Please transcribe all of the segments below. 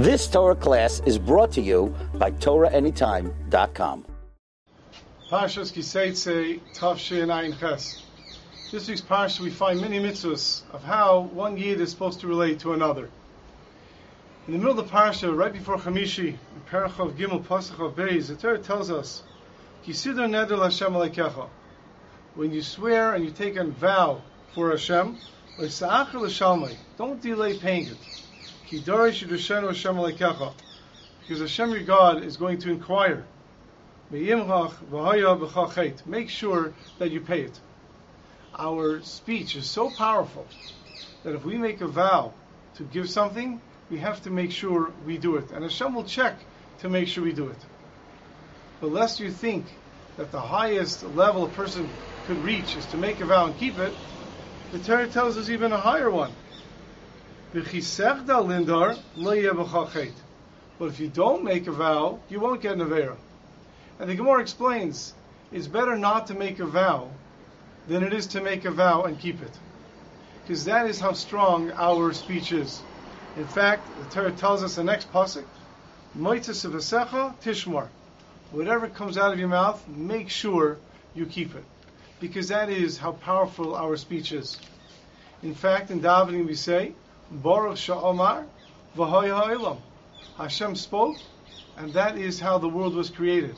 This Torah class is brought to you by TorahAnytime.com. Parshas Tavshin Ches. This week's parsha we find many mitzvahs of how one yid is supposed to relate to another. In the middle of the parsha, right before Chamishi, in Parachav Gimel Pasach of Beis, the Torah tells us, Kisidar neder Hashem alekecha. When you swear and you take a vow for Hashem, don't delay paying it. Because Hashem your God is going to inquire. Make sure that you pay it. Our speech is so powerful that if we make a vow to give something, we have to make sure we do it. And Hashem will check to make sure we do it. But lest you think that the highest level a person could reach is to make a vow and keep it, the Torah tells us even a higher one. But if you don't make a vow, you won't get an Avera. And the Gemara explains, it's better not to make a vow than it is to make a vow and keep it. Because that is how strong our speech is. In fact, the Torah tells us the next pasuk, tishmar. Whatever comes out of your mouth, make sure you keep it. Because that is how powerful our speech is. In fact, in davening we say, Baruch Sha'omar V'hoy Ha'olam. Hashem spoke, and that is how the world was created.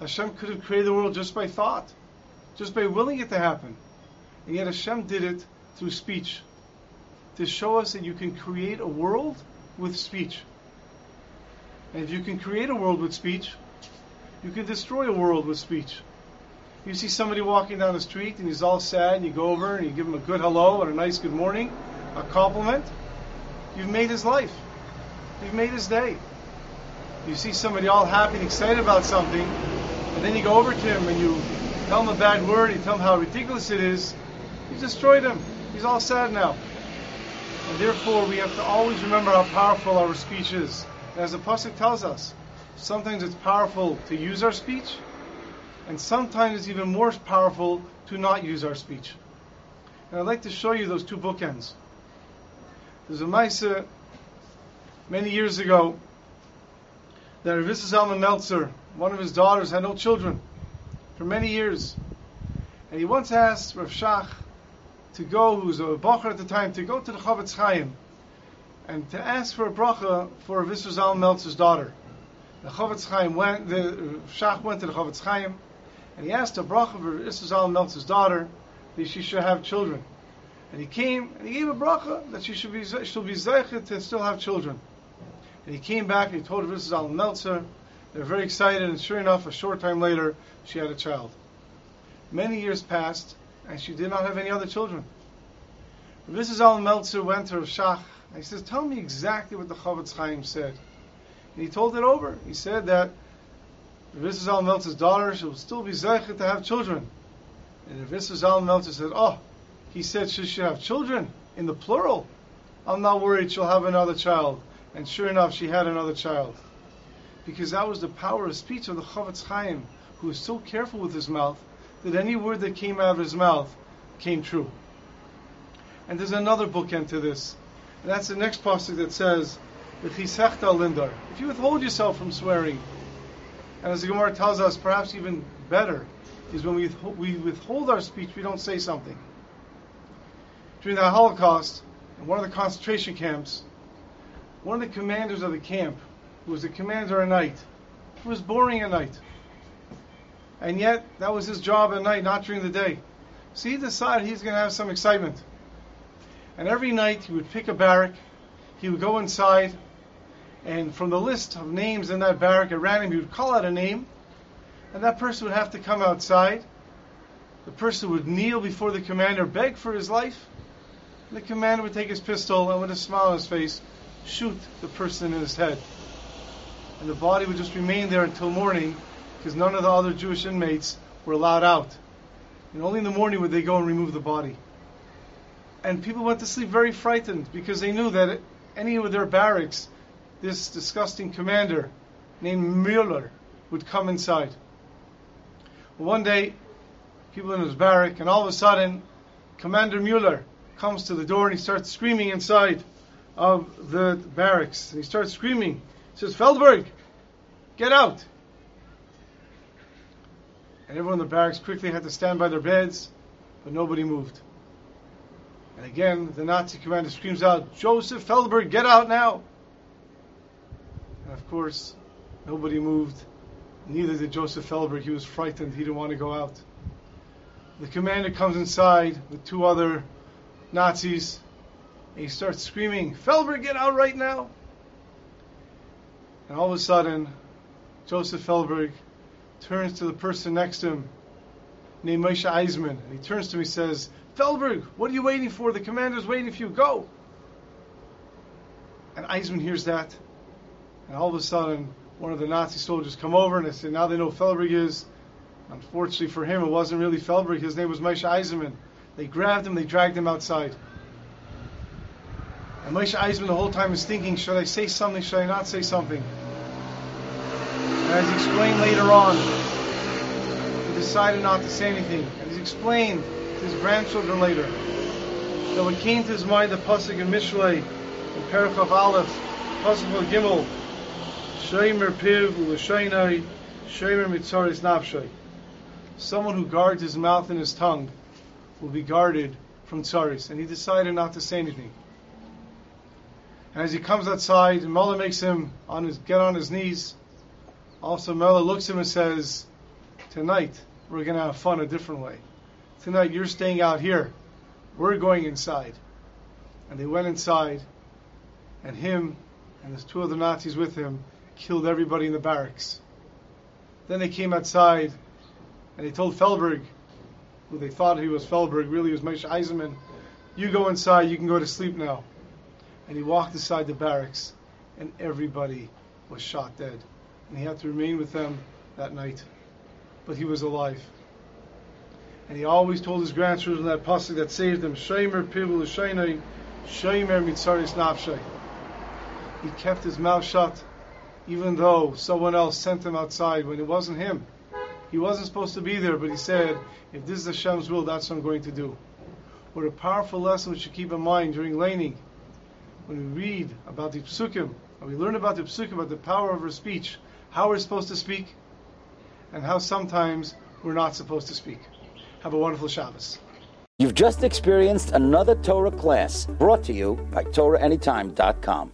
Hashem could have created the world just by thought, just by willing it to happen. And yet Hashem did it through speech to show us that you can create a world with speech. And if you can create a world with speech, you can destroy a world with speech. You see somebody walking down the street and he's all sad, and you go over and you give him a good hello and a nice good morning, a compliment. You've made his life. You've made his day. You see somebody all happy and excited about something, and then you go over to him and you tell him a bad word, you tell him how ridiculous it is, you destroyed him. He's all sad now. And therefore, we have to always remember how powerful our speech is. as the Pasuk tells us, sometimes it's powerful to use our speech, and sometimes it's even more powerful to not use our speech. And I'd like to show you those two bookends. There's a Maisa uh, many years ago that Rav Zalman Meltzer, one of his daughters, had no children for many years. And he once asked Rav Shach to go, who was a bacher at the time, to go to the Chofetz Chaim and to ask for a bracha for Visrazal Meltzer's daughter. The Chofetz Chaim went, the Shach went to the Chofetz Chaim, and he asked a bracha for Visrazal Meltzer's daughter that she should have children. And he came and he gave a bracha that she should be she'll be zeichet to still have children. And he came back and he told Visrazal Meltzer. They were very excited, and sure enough, a short time later, she had a child. Many years passed, and she did not have any other children. Mrs. Al Meltzer went to Rav Shach, and he says, Tell me exactly what the Chofetz Chaim said. And he told it over. He said that Mrs. Al Meltzer's daughter should still be zeichet to have children. And Mrs. Al Meltzer said, Oh, he said she should have children in the plural. I'm not worried she'll have another child. And sure enough, she had another child. Because that was the power of speech of the Chofetz Chaim, who was so careful with his mouth that any word that came out of his mouth came true. And there's another bookend to this. And that's the next passage that says, lindar. If you withhold yourself from swearing, and as the Gemara tells us, perhaps even better, is when we, we withhold our speech, we don't say something. During the Holocaust, in one of the concentration camps, one of the commanders of the camp, who was the commander at night, was boring at night. And yet, that was his job at night, not during the day. So he decided he's going to have some excitement. And every night he would pick a barrack, he would go inside, and from the list of names in that barrack at random, he would call out a name, and that person would have to come outside. The person would kneel before the commander, beg for his life. The commander would take his pistol and, with a smile on his face, shoot the person in his head. And the body would just remain there until morning because none of the other Jewish inmates were allowed out. And only in the morning would they go and remove the body. And people went to sleep very frightened because they knew that any of their barracks, this disgusting commander named Mueller would come inside. One day, people in his barrack, and all of a sudden, Commander Mueller comes to the door and he starts screaming inside, of the barracks. And he starts screaming. He says, Feldberg, get out. And everyone in the barracks quickly had to stand by their beds, but nobody moved. And again, the Nazi commander screams out, Joseph Feldberg, get out now! And of course, nobody moved. Neither did Joseph Feldberg. He was frightened. He didn't want to go out. The commander comes inside with two other Nazis. And he starts screaming, Feldberg, get out right now! And all of a sudden, Joseph Feldberg turns to the person next to him, named Moshe Eisman. And he turns to me and says, Feldberg, what are you waiting for? The commander's waiting for you. Go! And Eisman hears that. And all of a sudden, one of the Nazi soldiers come over and they say, now they know Feldberg is. Unfortunately for him, it wasn't really Feldberg. His name was Moshe Eisenman. They grabbed him, they dragged him outside. And Moshe Eisman the whole time is thinking, should I say something, should I not say something? And as he explained later on, he decided not to say anything. And he's explained to his grandchildren later that what came to his mind, the Pasuk in Mishlei, in Perichav Aleph, Pasuk Gimel, Sheimer Piv U'Lashainai, Sheimer Mitzaris Nafshay. Someone who guards his mouth and his tongue will be guarded from tsaris. And he decided not to say anything. And as he comes outside, Mueller makes him on his, get on his knees. Also, Mueller looks at him and says, Tonight, we're going to have fun a different way. Tonight, you're staying out here. We're going inside. And they went inside, and him and there's two other Nazis with him killed everybody in the barracks. Then they came outside, and they told Feldberg, who they thought he was Feldberg, really was Moshe Eisenman, you go inside, you can go to sleep now. And he walked inside the barracks, and everybody was shot dead. And he had to remain with them that night. But he was alive. And he always told his grandchildren that pasuk that saved them, Shemer Pivul Shainai, Shemer Mitzaris Nafshay. He kept his mouth shut, even though someone else sent him outside when it wasn't him. He wasn't supposed to be there, but he said, if this is Hashem's will, that's what I'm going to do. What a powerful lesson we should keep in mind during laning. When we read about the psukim, we learn about the psukim, about the power of our speech, how we're supposed to speak, and how sometimes we're not supposed to speak. Have a wonderful Shabbos. You've just experienced another Torah class brought to you by TorahAnytime.com.